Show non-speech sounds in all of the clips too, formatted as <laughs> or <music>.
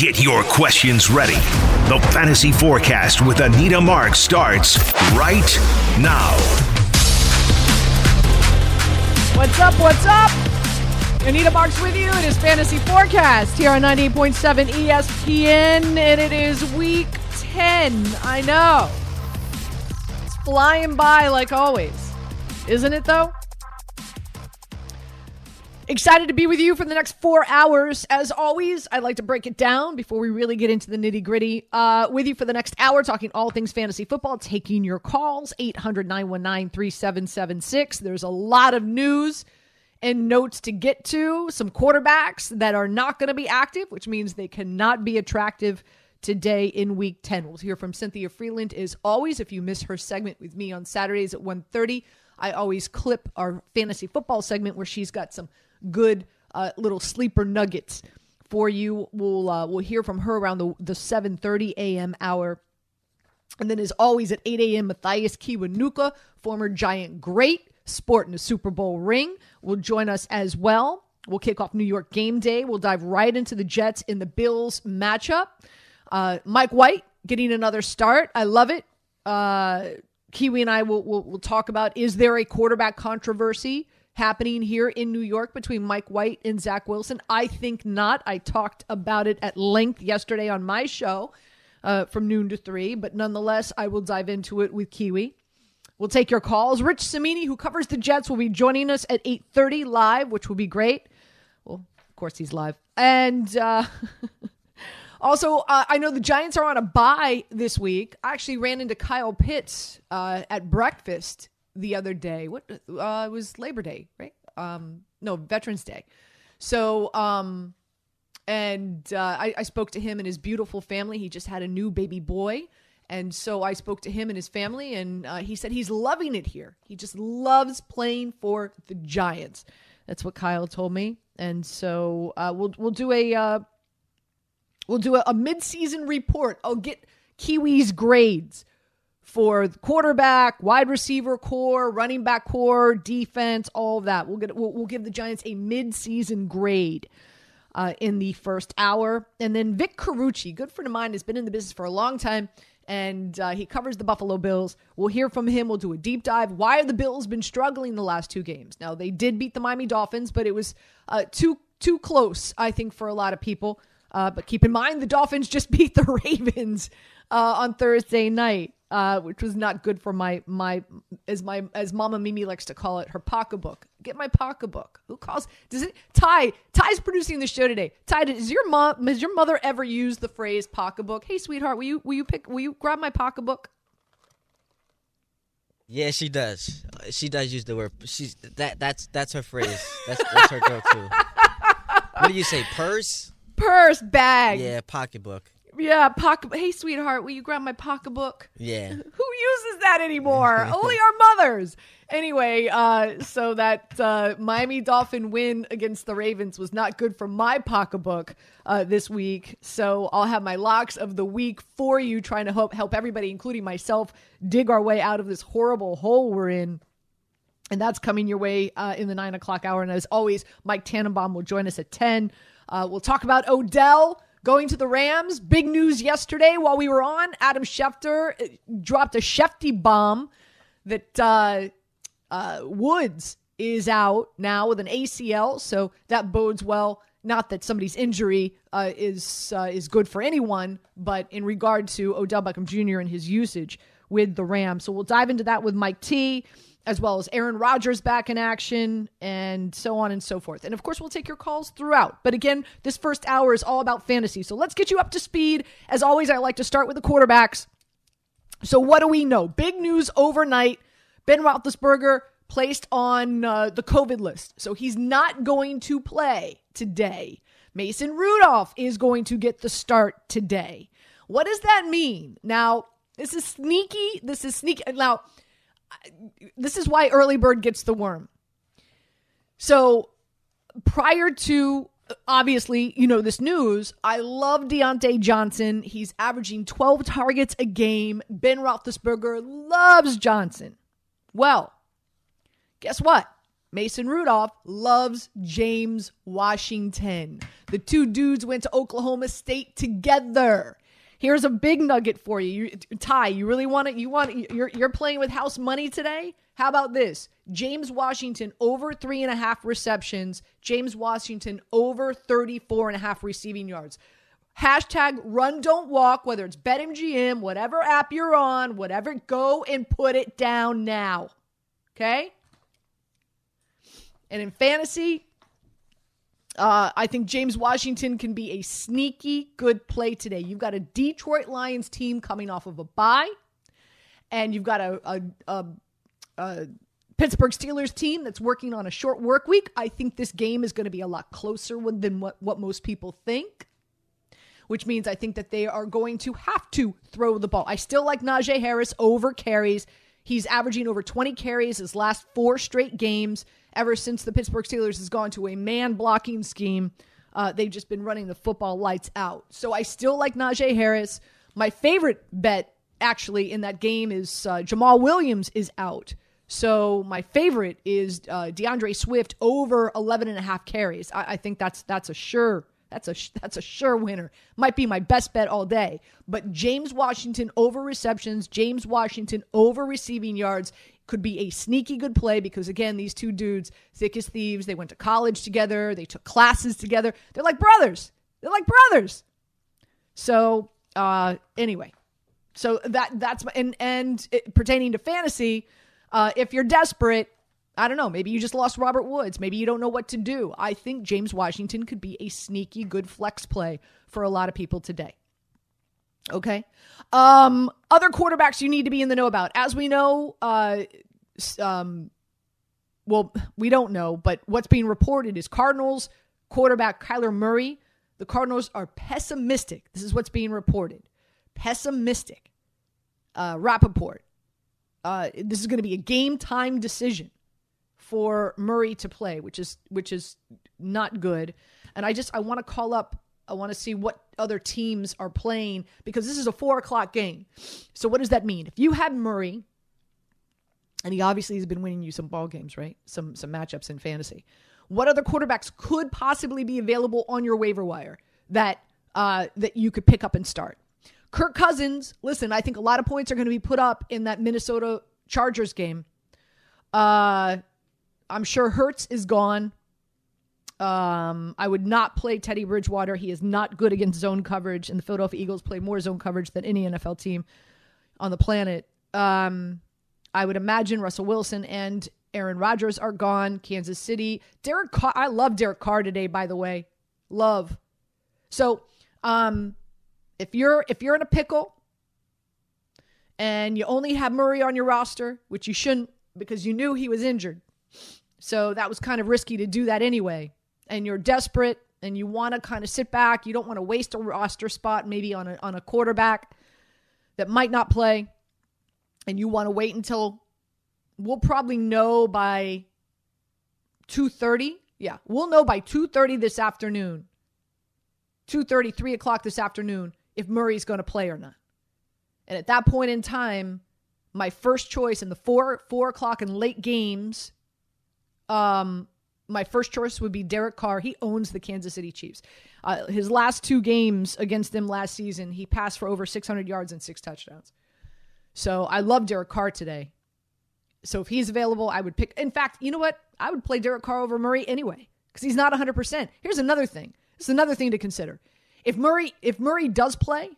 Get your questions ready. The Fantasy Forecast with Anita Marks starts right now. What's up? What's up? Anita Marks with you. It is Fantasy Forecast here on 98.7 ESPN, and it is week 10. I know. It's flying by like always. Isn't it, though? Excited to be with you for the next four hours. As always, I'd like to break it down before we really get into the nitty gritty. Uh, with you for the next hour, talking all things fantasy football, taking your calls, 800 919 3776. There's a lot of news and notes to get to. Some quarterbacks that are not going to be active, which means they cannot be attractive today in week 10. We'll hear from Cynthia Frelund as always. If you miss her segment with me on Saturdays at 1.30, I always clip our fantasy football segment where she's got some good uh, little sleeper nuggets for you. We'll uh, we'll hear from her around the the 7:30 a.m. hour. And then, as always, at 8 a.m., Mathias Kiwanuka, former Giant great, sporting a Super Bowl ring, will join us as well. We'll kick off New York game day. We'll dive right into the Jets in the Bills matchup. Uh, Mike White getting another start. I love it. Uh, Kiwi and I will, will, will talk about is there a quarterback controversy happening here in New York between Mike White and Zach Wilson? I think not. I talked about it at length yesterday on my show uh, from noon to three, but nonetheless, I will dive into it with Kiwi. We'll take your calls. Rich Cimini, who covers the Jets, will be joining us at 8.30 live, which will be great. Well, of course, he's live. And uh, <laughs> also, uh, I know the Giants are on a bye this week. I actually ran into Kyle Pitts uh, at breakfast the other day. What uh, it was Labor Day, right? Um, no, Veterans Day. So, um, and uh, I, I spoke to him and his beautiful family. He just had a new baby boy. And so I spoke to him and his family, and uh, he said he's loving it here. He just loves playing for the Giants. That's what Kyle told me. And so uh, we'll we'll do a uh, we'll do a, a midseason report. I'll get Kiwi's grades for quarterback, wide receiver core, running back core, defense, all of that. We'll get we'll, we'll give the Giants a mid-season grade. Uh, in the first hour. And then Vic Carucci, good friend of mine, has been in the business for a long time and uh, he covers the Buffalo Bills. We'll hear from him. We'll do a deep dive. Why have the Bills been struggling the last two games? Now they did beat the Miami Dolphins, but it was uh, too too close, I think, for a lot of people. Uh, but keep in mind, the Dolphins just <laughs> beat the Ravens uh, on Thursday night uh, which was not good for my my as my as Mama Mimi likes to call it her pocketbook. Get my pocketbook. Who calls? Does it? Ty Ty's producing the show today. Ty, does your mom has your mother ever used the phrase pocketbook? Hey, sweetheart, will you will you pick will you grab my pocketbook? Yeah, she does. She does use the word. She's that. That's that's her phrase. That's, that's her go-to. what do you say? Purse. Purse bag. Yeah, pocketbook. Yeah, pocket. Hey, sweetheart, will you grab my pocketbook? Yeah. <laughs> Who uses that anymore? <laughs> Only our mothers. Anyway, uh, so that uh, Miami Dolphin win against the Ravens was not good for my pocketbook uh, this week. So I'll have my locks of the week for you, trying to help help everybody, including myself, dig our way out of this horrible hole we're in. And that's coming your way uh, in the nine o'clock hour. And as always, Mike Tannenbaum will join us at ten. Uh, we'll talk about Odell going to the Rams. Big news yesterday while we were on. Adam Schefter uh, dropped a Shefty bomb that uh, uh, Woods is out now with an ACL, so that bodes well. Not that somebody's injury uh, is uh, is good for anyone, but in regard to Odell Beckham Jr. and his usage with the Rams. So we'll dive into that with Mike T as well as Aaron Rodgers back in action, and so on and so forth. And of course, we'll take your calls throughout. But again, this first hour is all about fantasy. So let's get you up to speed. As always, I like to start with the quarterbacks. So, what do we know? Big news overnight Ben Roethlisberger placed on uh, the COVID list. So, he's not going to play today. Mason Rudolph is going to get the start today. What does that mean? Now, this is sneaky. This is sneaky. Now, this is why early bird gets the worm. So prior to obviously, you know, this news, I love Diontae Johnson. He's averaging 12 targets a game. Ben Roethlisberger loves Johnson. Well, guess what? Mason Rudolph loves James Washington. The two dudes went to Oklahoma State together. Here's a big nugget for you, you Ty. You really want it? You want you're you're playing with house money today? How about this? James Washington over three and a half receptions. James Washington over 34 and a half receiving yards. Hashtag run don't walk, whether it's BetMGM, whatever app you're on, whatever, go and put it down now. Okay? And in fantasy, uh, I think James Washington can be a sneaky good play today. You've got a Detroit Lions team coming off of a bye, and you've got a, a, a, a Pittsburgh Steelers team that's working on a short work week. I think this game is going to be a lot closer than what, what most people think, which means I think that they are going to have to throw the ball. I still like Najee Harris over carries. He's averaging over 20 carries his last four straight games ever since the Pittsburgh Steelers has gone to a man blocking scheme. Uh, they've just been running the football lights out. So I still like Najee Harris. My favorite bet actually in that game is uh, Jamaal Williams is out. So my favorite is uh, D'Andre Swift over 11 and a half carries. I, I think that's that's a sure that's a that's a sure winner. Might be my best bet all day. But James Washington over receptions, James Washington over receiving yards could be a sneaky good play because again, these two dudes, thick as thieves, they went to college together, they took classes together. They're like brothers. They're like brothers. So, uh anyway. So that that's my, and and it, pertaining to fantasy, uh if you're desperate, I don't know, maybe you just lost Robert Woods, maybe you don't know what to do. I think James Washington could be a sneaky good flex play for a lot of people today. Okay. Um, other quarterbacks you need to be in the know about. As we know, uh, um, well, we don't know, but what's being reported is Cardinals quarterback Kyler Murray. The Cardinals are pessimistic. This is what's being reported. Pessimistic. Uh, Rapoport. Uh, this is going to be a game time decision for Murray to play, which is which is not good. And I just I want to call up I want to see what other teams are playing because this is a four o'clock game. So what does that mean? If you had Murray, and he obviously has been winning you some ball games, right? Some some matchups in fantasy. What other quarterbacks could possibly be available on your waiver wire that uh, that you could pick up and start? Kirk Cousins. Listen, I think a lot of points are going to be put up in that Minnesota Chargers game. Uh, I'm sure Hurts is gone. Um, I would not play Teddy Bridgewater. He is not good against zone coverage, and the Philadelphia Eagles play more zone coverage than any NFL team on the planet. Um, I would imagine Russell Wilson and Aaron Rodgers are gone. Kansas City, Derek Carr. I love Derek Carr today, by the way. Love. So, um, if you're if you're in a pickle and you only have Murray on your roster, which you shouldn't because you knew he was injured, so that was kind of risky to do that anyway and you're desperate and you want to kind of sit back, you don't want to waste a roster spot maybe on a, on a quarterback that might not play, and you want to wait until we'll probably know by 2.30 yeah we'll know by 2.30 this afternoon. 2.30 3 o'clock this afternoon if murray's going to play or not. And at that point in time my first choice in the 4 4 o'clock and late games um my first choice would be Derek Carr. He owns the Kansas City Chiefs. Uh, his last two games against them last season, he passed for over 600 yards and six touchdowns. So I love Derek Carr today. So if he's available, I would pick. In fact, you know what? I would play Derek Carr over Murray anyway because he's not 100%. Here's another thing. It's another thing to consider. If Murray if Murray does play,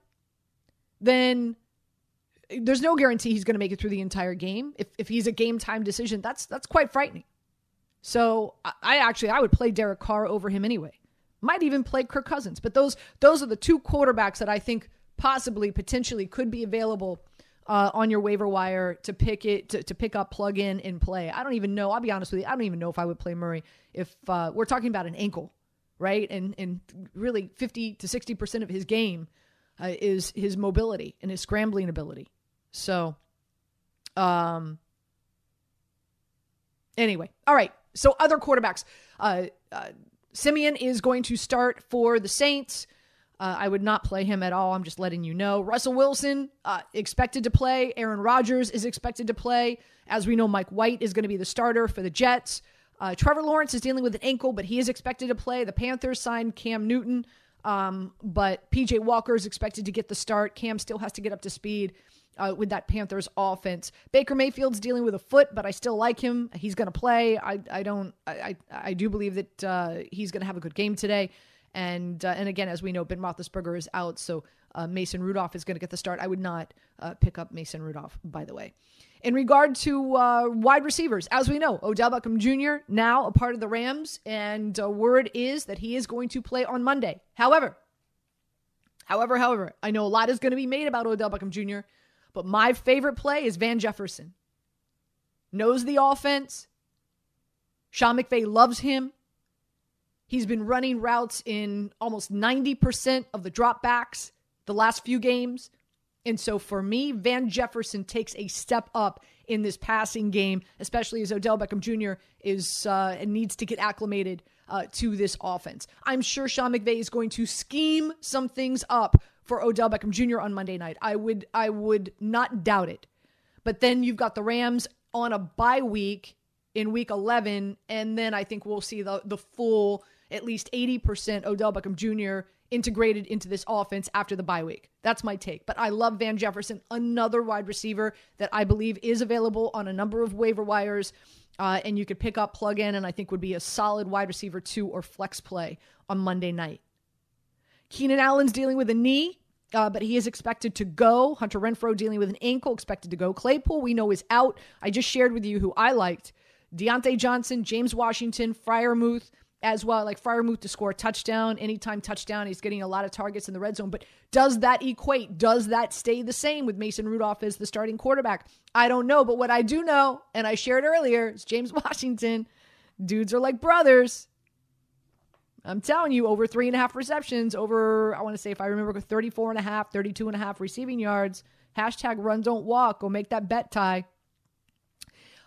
then there's no guarantee he's going to make it through the entire game. If if he's a game time decision, that's that's quite frightening. So I actually I would play Derek Carr over him anyway. Might even play Kirk Cousins, but those those are the two quarterbacks that I think possibly potentially could be available uh, on your waiver wire to pick it to, to pick up, plug in, and play. I don't even know. I'll be honest with you. I don't even know if I would play Murray if uh, we're talking about an ankle, right? And and really fifty to sixty percent of his game uh, is his mobility and his scrambling ability. So, um. Anyway, all right. So other quarterbacks, uh, uh, Siemian is going to start for the Saints. Uh, I would not play him at all. I'm just letting you know. Russell Wilson uh, expected to play. Aaron Rodgers is expected to play. As we know, Mike White is going to be the starter for the Jets. Uh, Trevor Lawrence is dealing with an ankle, but he is expected to play. The Panthers signed Cam Newton, um, but PJ Walker is expected to get the start. Cam still has to get up to speed. Uh, with that Panthers offense, Baker Mayfield's dealing with a foot, but I still like him. He's going to play. I, I don't. I, I, do believe that uh, he's going to have a good game today. And uh, and again, as we know, Ben Roethlisberger is out, so uh, Mason Rudolph is going to get the start. I would not uh, pick up Mason Rudolph, by the way. In regard to uh, wide receivers, as we know, Odell Beckham Jr. now a part of the Rams, and uh, word is that he is going to play on Monday. However, however, however, I know a lot is going to be made about Odell Beckham Jr., but my favorite play is Van Jefferson. Knows the offense. Sean McVay loves him. He's been running routes in almost 90% of the dropbacks the last few games. And so for me, Van Jefferson takes a step up in this passing game, especially as Odell Beckham Jr. is uh, and needs to get acclimated uh, to this offense. I'm sure Sean McVay is going to scheme some things up for Odell Beckham Jr. on Monday night. I would I would not doubt it. But then you've got the Rams on a bye week in week 11 and then I think we'll see the the full at least 80% Odell Beckham Jr integrated into this offense after the bye week. That's my take. But I love Van Jefferson, another wide receiver that I believe is available on a number of waiver wires. Uh, and you could pick up, plug in, and I think would be a solid wide receiver two or flex play on Monday night. Keenan Allen's dealing with a knee, uh, but he is expected to go. Hunter Renfrow dealing with an ankle, expected to go. Claypool, we know, is out. I just shared with you who I liked Diontae Johnson, James Washington, Freiermuth, as well. Like Freiermuth to score touchdown, anytime touchdown, he's getting a lot of targets in the red zone. But does that equate? Does that stay the same with Mason Rudolph as the starting quarterback? I don't know. But what I do know, and I shared earlier, is James <laughs> Washington. Dudes are like brothers. I'm telling you, over three and a half receptions, over, I want to say, if I remember, 34 and a half, 32 and a half receiving yards. Hashtag run, don't walk. Go make that bet, Ty.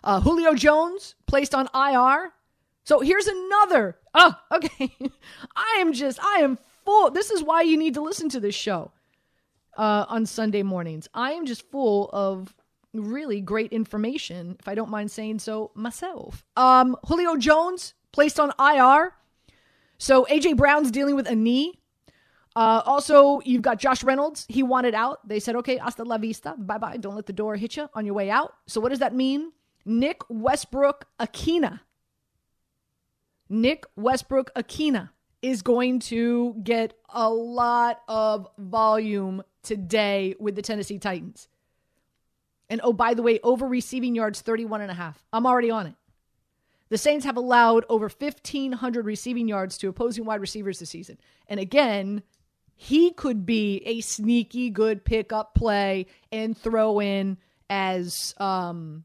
Uh, Julio Jones placed on IR so here's another. Oh, okay. <laughs> I am just, I am full. This is why you need to listen to this show uh, on Sunday mornings. I am just full of really great information, if I don't mind saying so myself. Um, Julio Jones placed on IR. So AJ Brown's dealing with a knee. Uh, also, you've got Josh Reynolds. He wanted out. They said, okay, hasta la vista. Bye bye. Don't let the door hit you on your way out. So, what does that mean? Nick Westbrook Ikhine Nick Westbrook Ikhine is going to get a lot of volume today with the Tennessee Titans. And oh, by the way, over receiving yards 31 and a half. I'm already on it. The Saints have allowed over 1,500 receiving yards to opposing wide receivers this season. And again, he could be a sneaky good pickup play and throw in as um,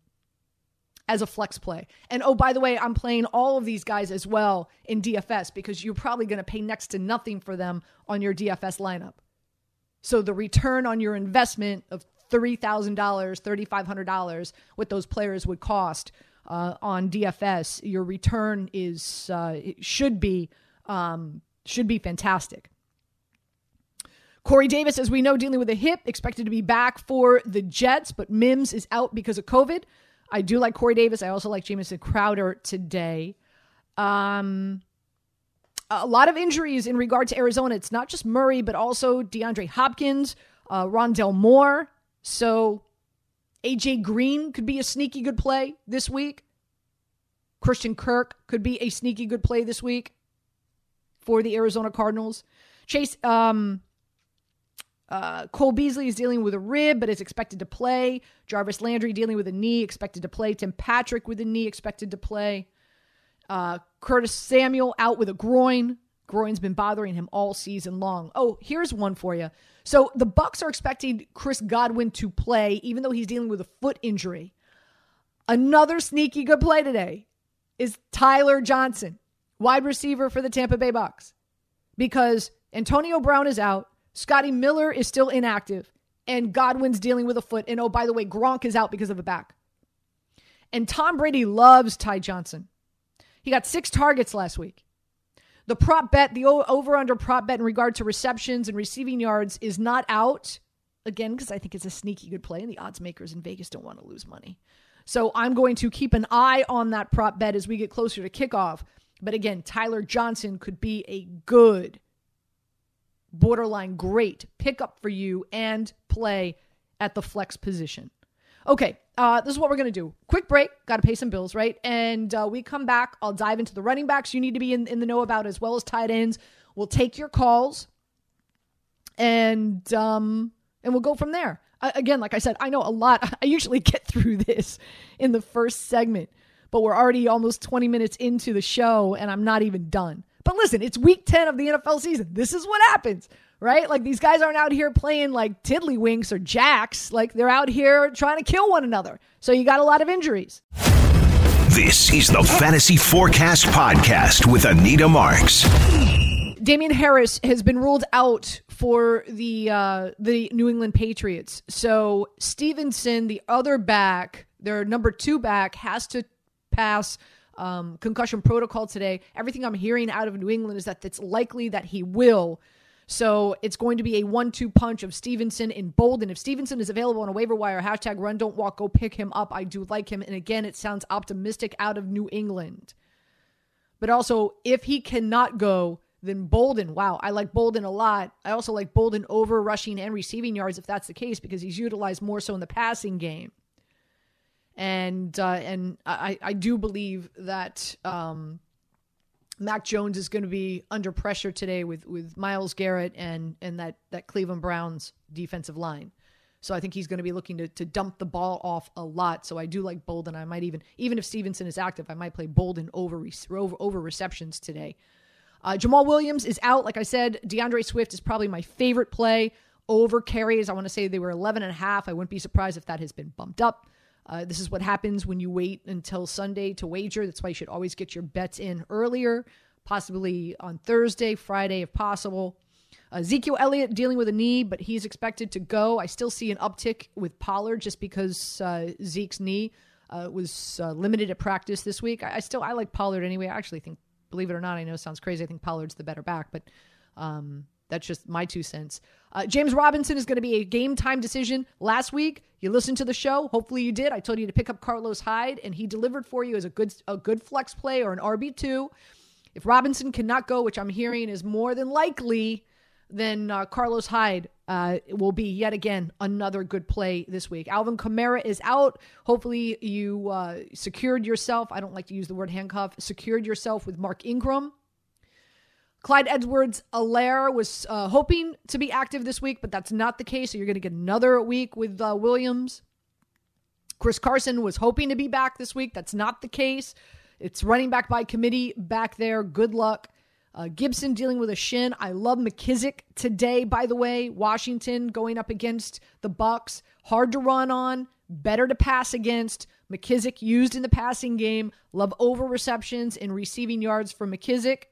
as a flex play. And oh, by the way, I'm playing all of these guys as well in DFS because you're probably going to pay next to nothing for them on your DFS lineup. So the return on your investment of $3,000, $3,500, what those players would cost uh, on DFS, your return is uh, should be um, should be fantastic. Corey Davis, as we know, dealing with a hip, expected to be back for the Jets, but Mims is out because of COVID. I do like Corey Davis. I also like Jamison Crowder today. Um, a lot of injuries in regard to Arizona. It's not just Murray, but also DeAndre Hopkins, uh, Rondale Moore. So AJ Green could be a sneaky good play this week. Christian Kirk could be a sneaky good play this week for the Arizona Cardinals. Chase, um, uh, Cole Beasley is dealing with a rib, but is expected to play. Jarvis Landry dealing with a knee, expected to play. Tim Patrick with a knee, expected to play. Uh, Curtis Samuel out with a groin. Groin's been bothering him all season long. Oh, here's one for you. So the Bucks are expecting Chris Godwin to play, even though he's dealing with a foot injury. Another sneaky good play today is Tyler Johnson, wide receiver for the Tampa Bay Bucks, because Antonio Brown is out. Scotty Miller is still inactive, and Godwin's dealing with a foot. And oh, by the way, Gronk is out because of a back. And Tom Brady loves Ty Johnson. He got six targets last week. The prop bet, the over under prop bet in regard to receptions and receiving yards is not out. Again, because I think it's a sneaky good play, and the odds makers in Vegas don't want to lose money. So I'm going to keep an eye on that prop bet as we get closer to kickoff. But again, Tyler Johnson could be a good, borderline great pickup for you and play at the flex position. Okay, uh, this is what we're going to do. Quick break. Got to pay some bills, right? And uh, we come back. I'll dive into the running backs you need to be in, in the know about as well as tight ends. We'll take your calls and um, and we'll go from there. Again, like I said, I know a lot. <laughs> I usually get through this in the first segment, but we're already almost 20 minutes into the show and I'm not even done. But listen, it's week 10 of the NFL season. This is what happens right? Like these guys aren't out here playing like tiddlywinks or jacks. Like they're out here trying to kill one another. So you got a lot of injuries. This is the Fantasy Forecast Podcast with Anita Marks. Damien Harris has been ruled out for the uh, the New England Patriots. So Stevenson, the other back, their number two back, has to pass um, concussion protocol today. Everything I'm hearing out of New England is that it's likely that he will. So it's going to be a one two punch of Stevenson and Bolden. If Stevenson is available on a waiver wire, hashtag run don't walk, go pick him up. I do like him. And again, it sounds optimistic out of New England. But also, if he cannot go, then Bolden. Wow, I like Bolden a lot. I also like Bolden over rushing and receiving yards if that's the case, because he's utilized more so in the passing game. And uh, and I, I do believe that um, Mac Jones is going to be under pressure today with with Myles Garrett and and that that Cleveland Browns defensive line. So I think he's going to be looking to, to dump the ball off a lot. So I do like Bolden. I might even even if Stevenson is active, I might play Bolden over over, over receptions today. Uh, Jamaal Williams is out. Like I said, D'Andre Swift is probably my favorite play over carries. I want to say they were 11 and a half. I wouldn't be surprised if that has been bumped up. Uh, this is what happens when you wait until Sunday to wager. That's why you should always get your bets in earlier, possibly on Thursday, Friday, if possible. Uh, Ezekiel Elliott dealing with a knee, but he's expected to go. I still see an uptick with Pollard just because uh, Zeke's knee uh, was uh, limited at practice this week. I, I, still I like Pollard anyway. I actually think, believe it or not, I know it sounds crazy. I think Pollard's the better back, but um, that's just my two cents. Uh, James Robinson is going to be a game time decision. Last week, you listened to the show. Hopefully, you did. I told you to pick up Carlos Hyde, and he delivered for you as a good a good flex play or an RB two. If Robinson cannot go, which I'm hearing is more than likely, then uh, Carlos Hyde uh, will be yet again another good play this week. Alvin Kamara is out. Hopefully, you uh, secured yourself. I don't like to use the word handcuff. Secured yourself with Mark Ingram. Clyde Edwards Helaire was uh, hoping to be active this week, but that's not the case. So you're going to get another week with uh, Williams. Chris Carson was hoping to be back this week. That's not the case. It's running back by committee back there. Good luck. Uh, Gibson dealing with a shin. I love McKissic today, by the way. Washington going up against the Bucks. Hard to run on, better to pass against. McKissic used in the passing game. Love over receptions and receiving yards for McKissic.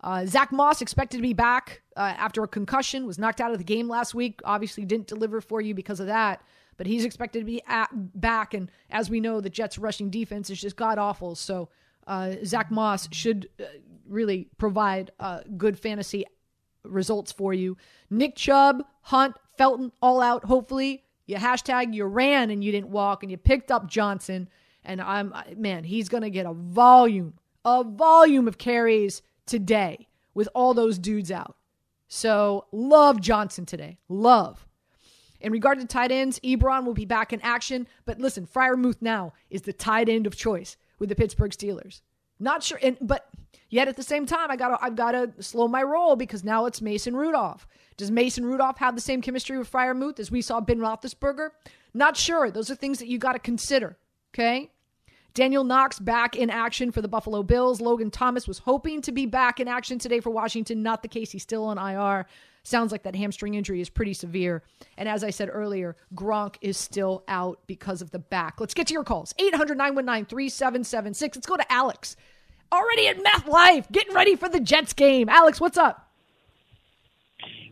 Uh, Zach Moss expected to be back uh, after a concussion, was knocked out of the game last week. Obviously, didn't deliver for you because of that, but he's expected to be at, back. And as we know, the Jets' rushing defense is just god awful. So uh, Zach Moss should uh, really provide uh, good fantasy results for you. Nick Chubb, Hunt, Felton, all out. Hopefully, you hashtag you ran and you didn't walk, and you picked up Johnson. And I'm man, he's gonna get a volume, a volume of carries today with all those dudes out. So love Johnson today. Love. In regard to tight ends, Ebron will be back in action. But listen, Freiermuth now is the tight end of choice with the Pittsburgh Steelers. Not sure, and, but yet at the same time, I gotta I've gotta slow my roll because now it's Mason Rudolph. Does Mason Rudolph have the same chemistry with Freiermuth as we saw Ben Roethlisberger? Not sure. Those are things that you got to consider. Okay. Daniel Knox back in action for the Buffalo Bills. Logan Thomas was hoping to be back in action today for Washington. Not the case. He's still on IR. Sounds like that hamstring injury is pretty severe. And as I said earlier, Gronk is still out because of the back. Let's get to your calls 800 919 3776. Let's go to Alex. Already in MetLife, getting ready for the Jets game. Alex, what's up?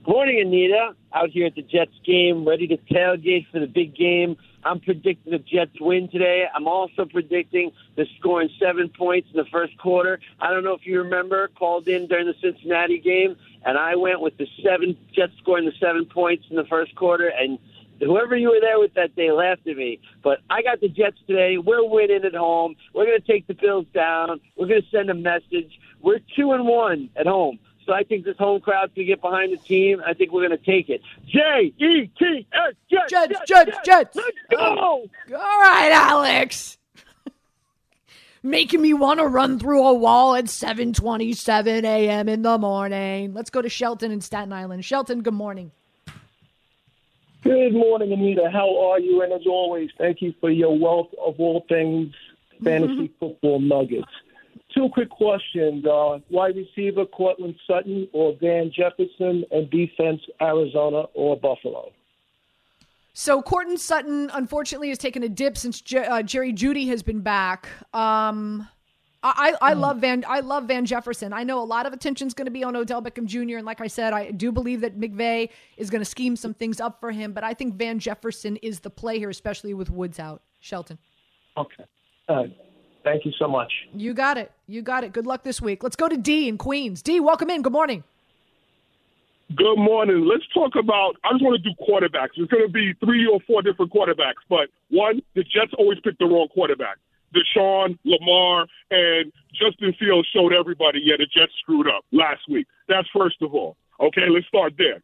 Morning, Anita. Out here at the Jets game, ready to tailgate for the big game. I'm predicting the Jets win today. I'm also predicting the scoring seven points in the first quarter. I don't know if you remember, called in during the Cincinnati game, and I went with the seven Jets scoring the seven points in the first quarter, and whoever you were there with that day laughed at me. But I got the Jets today. We're winning at home. We're going to take the Bills down. We're going to send a message. We're two and one at home. So I think this home crowd's going to get behind the team. I think we're going to take it. J E T S Jets Jets, Jets, Jets. Let's go. All right, Alex. <laughs> Making me want to run through a wall at 7:27 a.m. in the morning. Let's go to Shelton in Staten Island. Shelton, good morning. Good morning, Anita. How are you? And as always, thank you for your wealth of all things mm-hmm. fantasy football nuggets. Two quick questions. Uh, wide receiver, Courtland Sutton or Van Jefferson, and defense, Arizona or Buffalo? So Courtland Sutton, unfortunately, has taken a dip since Jer- uh, Jerry Jeudy has been back. Um, I, I, I love Van I love Van Jefferson. I know a lot of attention's going to be on Odell Beckham Jr. and like I said, I do believe that McVay is going to scheme some things up for him. But I think Van Jefferson is the play here, especially with Woods out. Shelton, Okay. Uh, thank you so much. you got it. You got it. Good luck this week. Let's go to D in Queens. D, welcome in. Good morning. Good morning. Let's talk about. I just want to do quarterbacks. There's going to be three or four different quarterbacks, but one, the Jets always pick the wrong quarterback. Deshaun, Lamar, and Justin Fields showed everybody, yeah, the Jets screwed up last week. That's first of all. Okay, let's start there.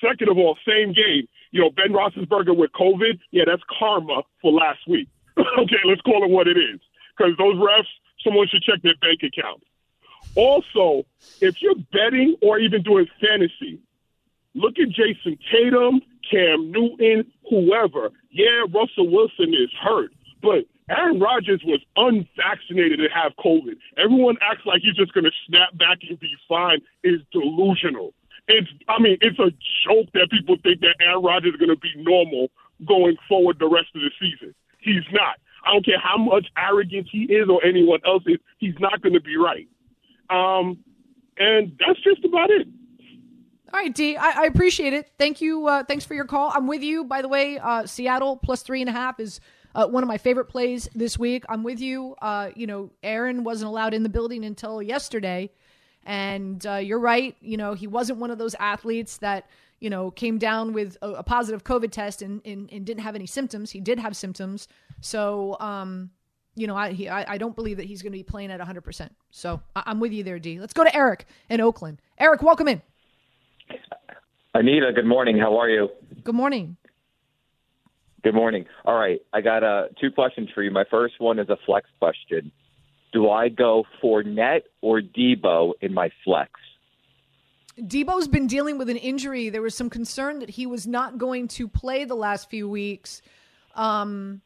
Second of all, same game. You know, Ben Roethlisberger with COVID, yeah, that's karma for last week. <laughs> okay, let's call it what it is. Because those refs, someone should check their bank account. Also, if you're betting or even doing fantasy, look at Jason Tatum, Cam Newton, whoever. Yeah, Russell Wilson is hurt, but Aaron Rodgers was unvaccinated and have COVID. Everyone acts like he's just going to snap back and be fine. Is delusional. It's, I mean, it's a joke that people think that Aaron Rodgers is going to be normal going forward the rest of the season. He's not. I don't care how much arrogance he is or anyone else is. He's not going to be right. Um, and that's just about it. All right, D, I, I appreciate it. Thank you. Uh, thanks for your call. I'm with you. By the way, uh, Seattle plus three and a half is uh, one of my favorite plays this week. I'm with you. Uh, you know, Aaron wasn't allowed in the building until yesterday, and uh, you're right. You know, he wasn't one of those athletes that you know came down with a, a positive COVID test and, and and didn't have any symptoms. He did have symptoms, so um, you know, I he, I, I don't believe that he's going to be playing at 100. percent So I, I'm with you there, D. Let's go to Eric in Oakland. Eric, welcome in. Anita, good morning. How are you? Good morning. Good morning. All right, I got uh, two questions for you. My first one is a flex question. Do I go Fournette or Deebo in my flex? Deebo's been dealing with an injury. There was some concern that he was not going to play the last few weeks. Um,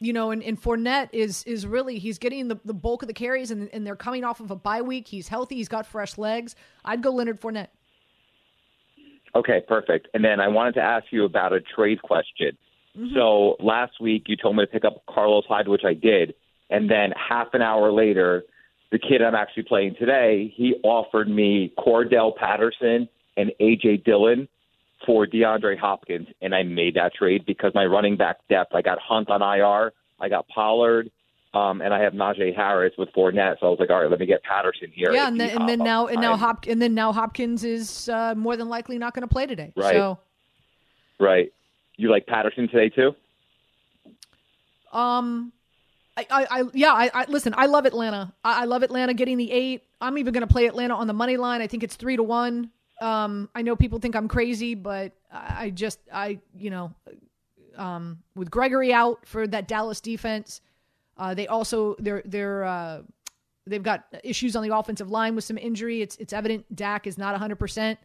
you know, and, and Fournette is is really he's getting the, the bulk of the carries, and, and they're coming off of a bye week. He's healthy. He's got fresh legs. I'd go Leonard Fournette. Okay, perfect. And then I wanted to ask you about a trade question. So last week you told me to pick up Carlos Hyde, which I did, and then half an hour later, the kid I'm actually playing today, he offered me Cordarrelle Patterson and AJ Dillon for DeAndre Hopkins, and I made that trade because my running back depth. I got Hunt on IR, I got Pollard, um, and I have Najee Harris with Fournette. So I was like, all right, let me get Patterson here. Yeah, and then, and then now and now. Hop and then now Hopkins is uh, more than likely not going to play today. Right. So right. You like Patterson today too? Um, I, I, yeah, I, I listen. I love Atlanta. I, I love Atlanta getting the eight. I'm even going to play Atlanta on the money line. I think it's three to one. Um, I know people think I'm crazy, but I I just, I, you know, um, with Gregory out for that Dallas defense, uh, they also they're they're uh, they've got issues on the offensive line with some injury. It's it's evident Dak is not 100. percent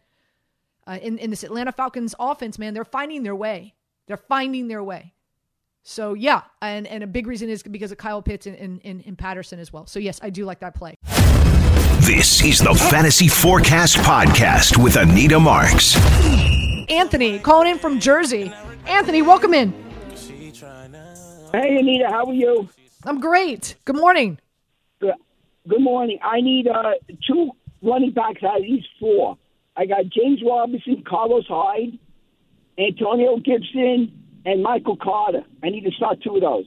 uh, in in this Atlanta Falcons offense. Man, they're finding their way. They're finding their way. So yeah, and and a big reason is because of Kyle Pitts and, and, and, and Patterson as well. So yes, I do like that play. This is the Fantasy Forecast Podcast with Anita Marks. Anthony calling in from Jersey. Anthony, welcome in. Hey, Anita, how are you? I'm great. Good morning. Good, good morning. I need uh, two running backs out of these four. I got James Robinson, Carlos Hyde, Antonio Gibson, and Michael Carter. I need to start two of those.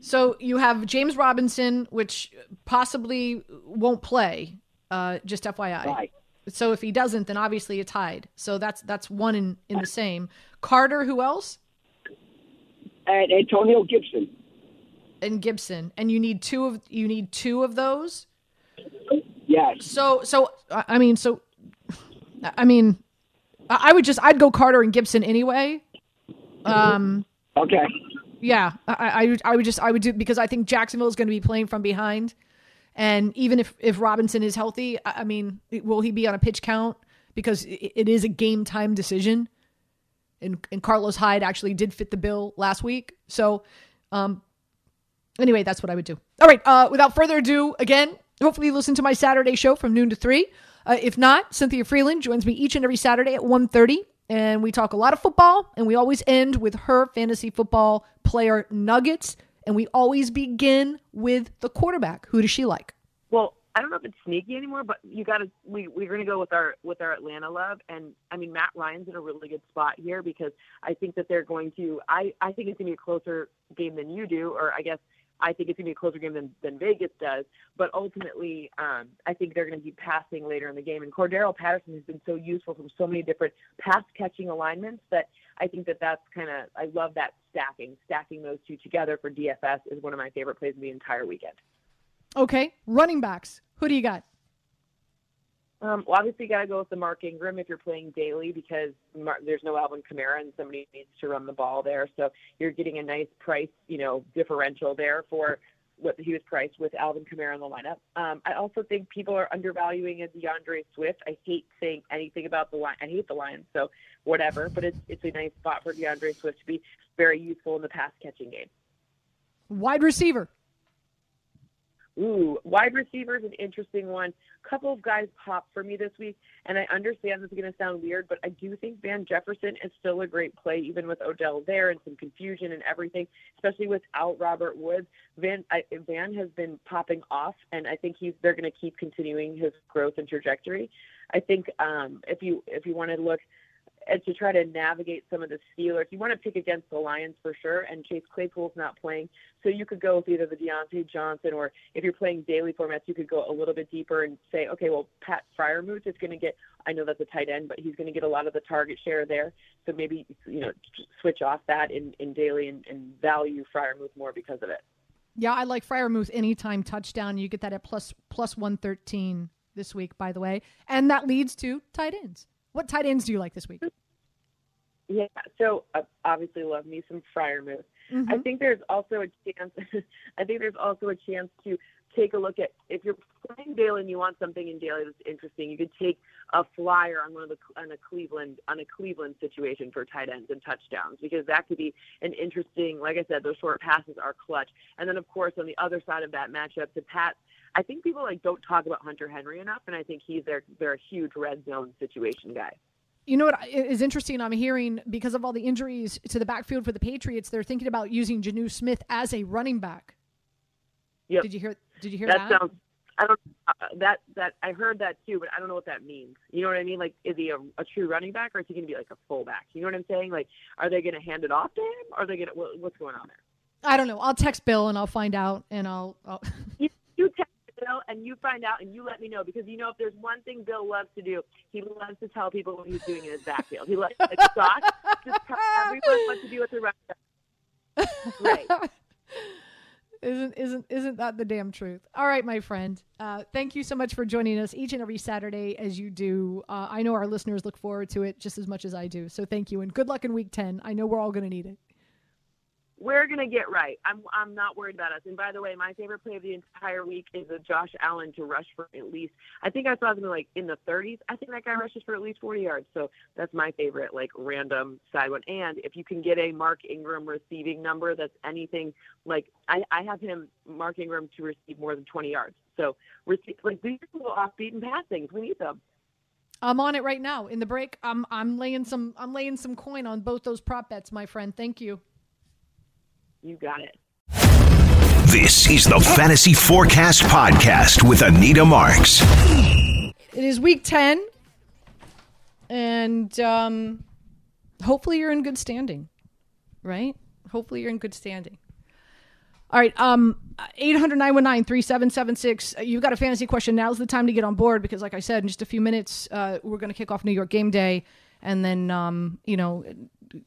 So you have James Robinson, which possibly won't play. Uh, just FYI. Right. So if he doesn't, then obviously it's tied. So that's that's one in in the same. Carter, who else? And Antonio Gibson. And Gibson, and you need two of you need two of those. Yes. So so I mean so I mean I would just I'd go Carter and Gibson anyway. Um Okay. yeah, I, I would I would just I would do because I think Jacksonville is going to be playing from behind, and even if if Robinson is healthy, I, I mean, will he be on a pitch count? Because it, it is a game time decision, and and Carlos Hyde actually did fit the bill last week. So, um, anyway, that's what I would do. All right, uh, without further ado, again, hopefully you listen to my Saturday show from noon to three. Uh, if not, Cynthia Frelund joins me each and every Saturday at 1.30, and we talk a lot of football, and we always end with her fantasy football player nuggets, and we always begin with the quarterback. Who does she like? Well, I don't know if it's sneaky anymore, but you got to we we're going to go with our with our Atlanta love, and I mean Matt Ryan's in a really good spot here because I think that they're going to. I I think it's going to be a closer game than you do, or I guess I think it's going to be a closer game than, than Vegas does. But ultimately, um, I think they're going to be passing later in the game. And Cordarrelle Patterson has been so useful from so many different pass catching alignments that I think that that's kind of I love that stacking. Stacking those two together for DFS is one of my favorite plays of the entire weekend. Okay, running backs. Who do you got? Um, well, obviously, you got to go with the Mark Ingram if you're playing daily because Mar- there's no Alvin Kamara and somebody needs to run the ball there. So you're getting a nice price, you know, differential there for what he was priced with Alvin Kamara in the lineup. Um, I also think people are undervaluing a D'Andre Swift. I hate saying anything about the line. I hate the Lions, so whatever. But it's it's a nice spot for D'Andre Swift to be very useful in the pass catching game. Wide receiver. Ooh, wide receiver is an interesting one. A couple of guys pop for me this week, and I understand this is going to sound weird, but I do think Van Jefferson is still a great play, even with Odell there and some confusion and everything, especially without Robert Woods. Van I, Van has been popping off, and I think he's they're going to keep continuing his growth and trajectory. I think um, if you if you want to look and to try to navigate some of the Steelers. You want to pick against the Lions for sure, and Chase Claypool's not playing, so you could go with either the Diontae Johnson or if you're playing daily formats, you could go a little bit deeper and say, okay, well, Pat Freiermuth is going to get. I know that's a tight end, but he's going to get a lot of the target share there. So maybe you know switch off that in in daily and, and value Freiermuth more because of it. Yeah, I like Freiermuth anytime touchdown. You get that at plus plus one thirteen this week, by the way, and that leads to tight ends. What tight ends do you like this week? Yeah, so uh, obviously love me some Freiermuth. Mm-hmm. I think there's also a chance. <laughs> I think there's also a chance to take a look at if you're playing daily and you want something in daily that's interesting. You could take a flyer on one of the on a Cleveland on a Cleveland situation for tight ends and touchdowns because that could be an interesting. Like I said, those short passes are clutch. And then of course on the other side of that matchup, to Pat. I think people like don't talk about Hunter Henry enough, and I think he's their their huge red zone situation guy. You know what is interesting? I'm hearing because of all the injuries to the backfield for the Patriots, they're thinking about using Jonnu Smith as a running back. Yep. Did you hear? Did you hear that? that? sounds. I don't. Uh, that that I heard that too, but I don't know what that means. You know what I mean? Like, is he a, a true running back, or is he going to be like a fullback? You know what I'm saying? Like, are they going to hand it off to him, or are they going to? What, what's going on there? I don't know. I'll text Bill and I'll find out, and I'll. I'll You, you text Bill and you find out, and you let me know because you know if there's one thing Bill loves to do, he loves to tell people what he's doing in his backfield. He loves like <laughs> Scott, just tell everyone what to do with the running back. Right. isn't isn't isn't that the damn truth? All right, my friend. Uh, thank you so much for joining us each and every Saturday as you do. Uh, I know our listeners look forward to it just as much as I do. So thank you and good luck in week ten. I know we're all going to need it. We're gonna get right. I'm I'm not worried about us. And by the way, my favorite play of the entire week is a Josh Allen to rush for at least. I think I saw something like in the 30s. I think that guy rushes for at least 40 yards. So that's my favorite, like random side one. And if you can get a Mark Ingram receiving number that's anything like I, I have him Mark Ingram to receive more than 20 yards. So receive like these little off beaten passings. We need them. I'm on it right now. In the break, I'm I'm laying some I'm laying some coin on both those prop bets, my friend. Thank you. You got it. This is the Fantasy Forecast Podcast with Anita Marks. It is week 10, and um, hopefully you're in good standing, right? Hopefully you're in good standing. All right. Um, 800 919 3776. Uh, You've got a fantasy question. Now's the time to get on board because, like I said, in just a few minutes, uh, we're going to kick off New York game day. And then, um, you know,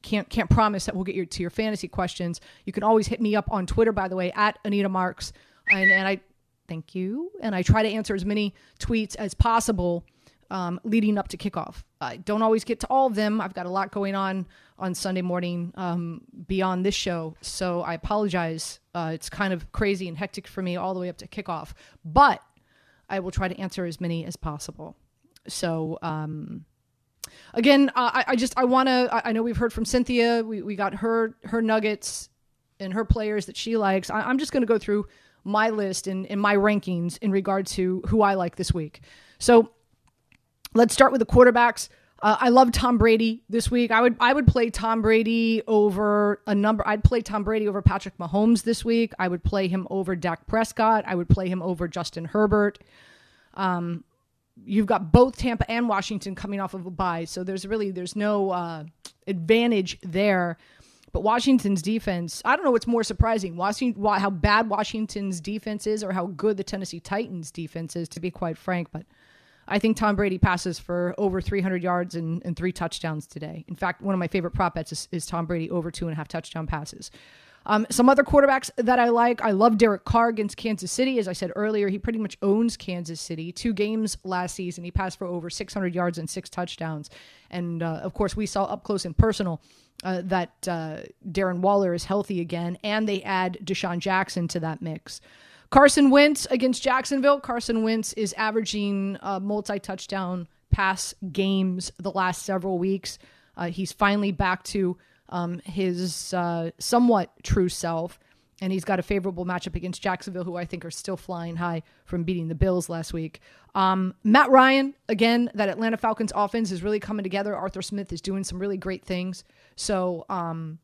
can't can't promise that we'll get your to your fantasy questions. You can always hit me up on Twitter, by the way, at Anita Marks. And, and I thank you. And I try to answer as many tweets as possible um, leading up to kickoff. I don't always get to all of them. I've got a lot going on on Sunday morning um, beyond this show. So I apologize. Uh, it's kind of crazy and hectic for me all the way up to kickoff. But I will try to answer as many as possible. So, um, again, uh, I, I just I want to. I, I know we've heard from Cynthia. We we got her her nuggets and her players that she likes. I, I'm just going to go through my list and, and my rankings in regard to who I like this week. So let's start with the quarterbacks. Uh, I love Tom Brady this week. I would I would play Tom Brady over a number. I'd play Tom Brady over Patrick Mahomes this week. I would play him over Dak Prescott. I would play him over Justin Herbert. Um, you've got both Tampa and Washington coming off of a bye, so there's really there's no uh, advantage there. But Washington's defense, I don't know what's more surprising, Washington, how bad Washington's defense is, or how good the Tennessee Titans defense is, to be quite frank. But I think Tom Brady passes for over 300 yards and, and three touchdowns today. In fact, one of my favorite prop bets is, is Tom Brady over two and a half touchdown passes. Um, some other quarterbacks that I like, I love Derek Carr against Kansas City. As I said earlier, he pretty much owns Kansas City. Two games last season, he passed for over 600 yards and six touchdowns. And uh, of course, we saw up close and personal uh, that uh, Darren Waller is healthy again, and they add DeSean Jackson to that mix. Carson Wentz against Jacksonville. Carson Wentz is averaging uh, multi touchdown pass games the last several weeks. Uh, he's finally back to um, his uh, somewhat true self, and he's got a favorable matchup against Jacksonville, who I think are still flying high from beating the Bills last week. Um, Matt Ryan, again, that Atlanta Falcons offense is really coming together. Arthur Smith is doing some really great things. So, um,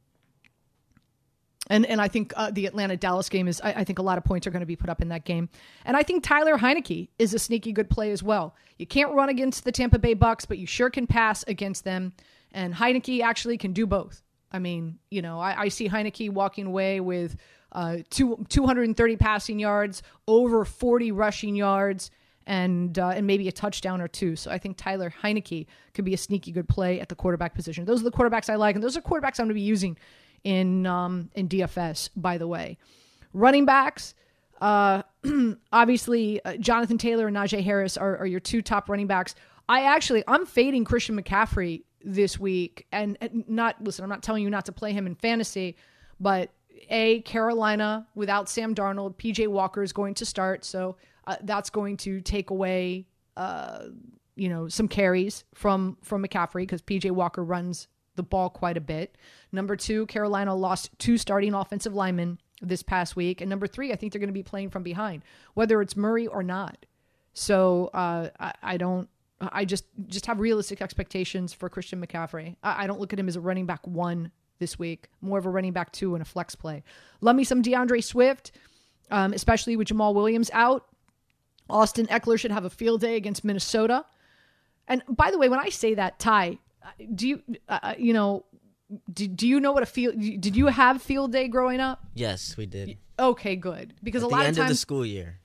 and and I think uh, the Atlanta Dallas game is I, I think a lot of points are going to be put up in that game, and I think Tyler Heinicke is a sneaky good play as well. You can't run against the Tampa Bay Bucks, but you sure can pass against them, and Heinicke actually can do both. I mean, you know, I, I see Heinicke walking away with uh, two, 230 passing yards, over 40 rushing yards, and uh, and maybe a touchdown or two. So I think Tyler Heinicke could be a sneaky good play at the quarterback position. Those are the quarterbacks I like, and those are quarterbacks I'm going to be using in um, in DFS. By the way, running backs. Uh, <clears throat> obviously, uh, Jonathan Taylor and Najee Harris are, are your two top running backs. I actually I'm fading Christian McCaffrey this week, and, not listen. I'm not telling you not to play him in fantasy, but a Carolina without Sam Darnold, PJ Walker is going to start, so uh, that's going to take away uh, you know some carries from from McCaffrey because PJ Walker runs the ball quite a bit. Number two, Carolina lost two starting offensive linemen this past week, and number three, I think they're going to be playing from behind, whether it's Murray or not. So uh, I, I don't. I just just have realistic expectations for Christian McCaffrey. I, I don't look at him as a running back one this week, more of a running back two and a flex play. Love me some D'Andre Swift, um, especially with Jamaal Williams out. Austin Ekeler should have a field day against Minnesota. And by the way, when I say that, Ty, do you uh, you know do, do you know what a field did you have field day growing up? Yes, we did. Okay, good. Because At a the lot end of of the school year.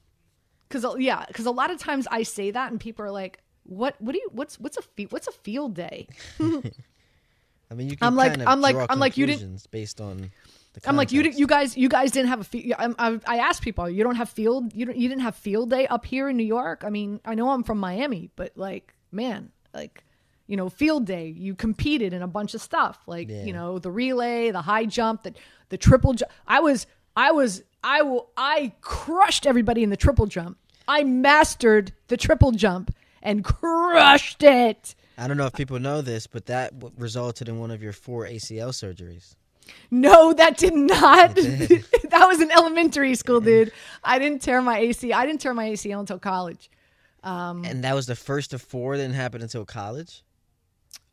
cuz yeah, cuz a lot of times I say that and people are like, "What what do you what's what's a fe- what's a field day?" <laughs> I mean, you can I'm like- kind of I'm like- I'm like, you didn't- based on. The I'm like you did, you guys you guys didn't have a field. I, I asked people, you don't have field you don't, you didn't have field day up here in New York. I mean, I know I'm from Miami, but like man, like you know, field day. You competed in a bunch of stuff, like Yeah. you know, the relay, the high jump, the the triple jump. I was I was I will I crushed everybody in the triple jump. I mastered the triple jump and crushed it. I don't know if people know this, but that w- resulted in one of your four ACL surgeries. No, that did not. Did. <laughs> that was in elementary school, dude. I didn't tear my AC. I didn't tear my ACL until college. Um, And that was the first of four. Didn't happen until college.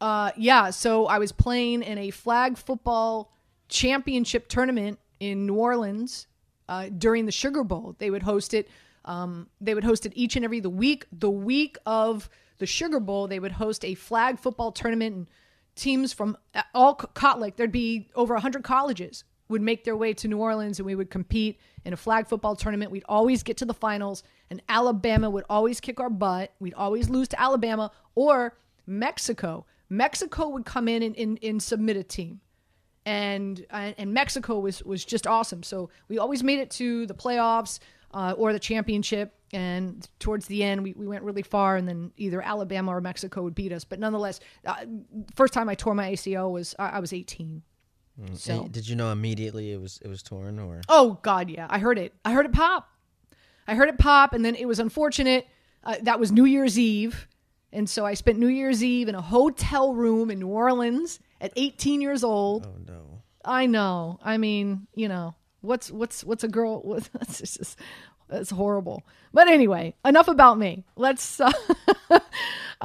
Uh, yeah. So I was playing in a flag football championship tournament in New Orleans uh, during the Sugar Bowl. They would host it. Um, they would host it each and every the week. The week of the Sugar Bowl, they would host a flag football tournament, and teams from all co- like there'd be over hundred colleges would make their way to New Orleans and we would compete in a flag football tournament. We'd always get to the finals, and Alabama would always kick our butt. We'd always lose to Alabama or Mexico. Mexico would come in and, and, and submit a team. And and Mexico was was just awesome. So we always made it to the playoffs uh, or the championship. And towards the end, we, we went really far, and then either Alabama or Mexico would beat us. But nonetheless, uh, first time I tore my ACL was I, I was 18. Mm, So- and Did you know immediately it was it was torn or? Oh God, yeah, I heard it. I heard it pop. I heard it pop, and then it was unfortunate. Uh, that was New Year's Eve, and so I spent New Year's Eve in a hotel room in New Orleans at 18 years old. Oh no. I know. I mean, you know, what's what's what's a girl? <laughs> What, that's just that's horrible. But anyway, enough about me. Let's. <laughs> Uh,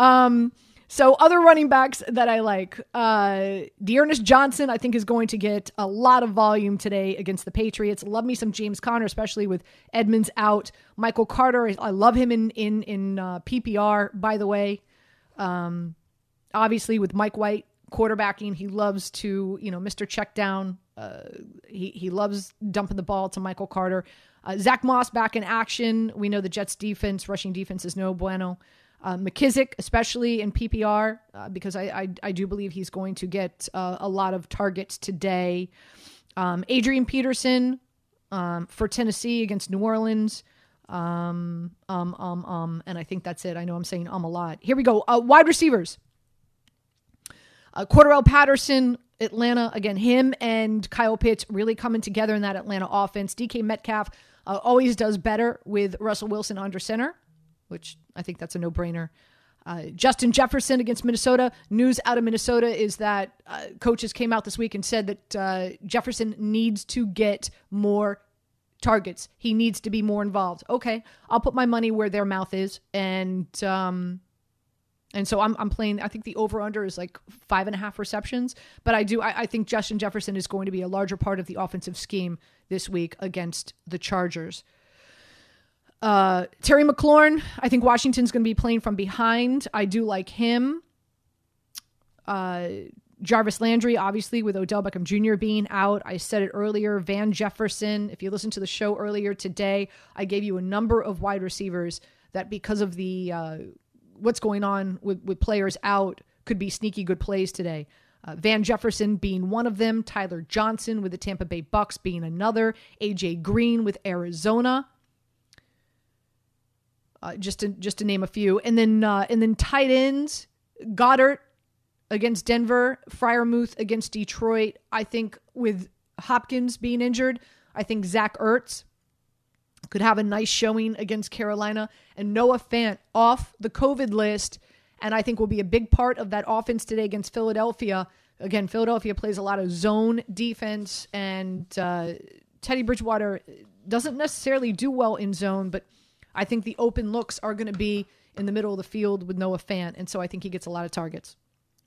um. So other running backs that I like, uh, D'Ernest Johnson, I think is going to get a lot of volume today against the Patriots. Love me some James Conner, especially with Edmonds out. Michael Carter, I love him in in in uh, PPR. By the way, um, obviously with Mike White quarterbacking, he loves to, you know, Mr. Check down. Uh, he, he loves dumping the ball to Michael Carter. Uh, Zach Moss back in action. We know the Jets defense, rushing defense is no bueno. Uh, McKissic, especially in PPR, uh, because I, I, I do believe he's going to get uh, a lot of targets today. Um, Adrian Peterson um, for Tennessee against New Orleans. Um, um, um, um, and I think that's it. I know I'm saying um a lot. Here we go. Wide receivers. Uh, Cordarrelle Patterson, Atlanta, again, him and Kyle Pitts really coming together in that Atlanta offense. DK Metcalf uh, always does better with Russell Wilson under center, which I think that's a no brainer. Uh, Justin Jefferson against Minnesota. News out of Minnesota is that uh, coaches came out this week and said that uh, Jefferson needs to get more targets. He needs to be more involved. Okay, I'll put my money where their mouth is, and um, and so I'm I'm playing. I think the over under is like five and a half receptions, but I do I, I think Justin Jefferson is going to be a larger part of the offensive scheme this week against the Chargers. Uh, Terry McLaurin, I think Washington's going to be playing from behind. I do like him. Uh, Jarvis Landry, obviously, with Odell Beckham Jr. being out. I said it earlier. Van Jefferson. If you listened to the show earlier today, I gave you a number of wide receivers that, because of the uh, what's going on with, with players out, could be sneaky good plays today. Uh, Van Jefferson being one of them. Tyler Johnson with the Tampa Bay Bucks being another. AJ Green with Arizona. Uh, just to just to name a few, and then uh, and then tight ends, Goedert against Denver, Freiermuth against Detroit. I think with Hopkins being injured, I think Zach Ertz could have a nice showing against Carolina, and Noah Fant off the COVID list, and I think will be a big part of that offense today against Philadelphia. Again, Philadelphia plays a lot of zone defense, and uh, Teddy Bridgewater doesn't necessarily do well in zone, but I think the open looks are going to be in the middle of the field with Noah Fant, and so I think he gets a lot of targets.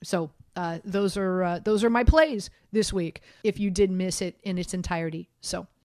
So uh, those are uh, those are my plays this week. If you did miss it in its entirety, so